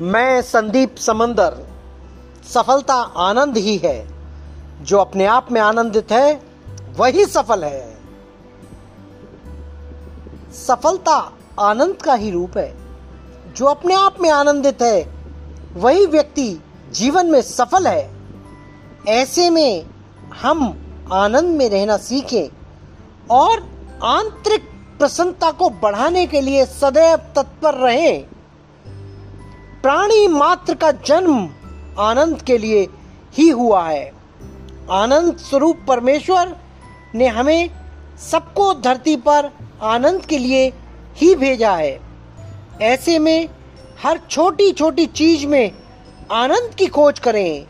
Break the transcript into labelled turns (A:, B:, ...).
A: मैं संदीप समंदर, सफलता आनंद ही है। जो अपने आप में आनंदित है, वही सफल है। सफलता आनंद का ही रूप है। जो अपने आप में आनंदित है, वही व्यक्ति जीवन में सफल है। ऐसे में हम आनंद में रहना सीखें और आंतरिक प्रसन्नता को बढ़ाने के लिए सदैव तत्पर रहें। प्राणी मात्र का जन्म आनंद के लिए ही हुआ है। आनंद स्वरूप परमेश्वर ने हमें सबको धरती पर आनंद के लिए ही भेजा है। ऐसे में हर छोटी छोटी चीज़ में आनंद की खोज करें।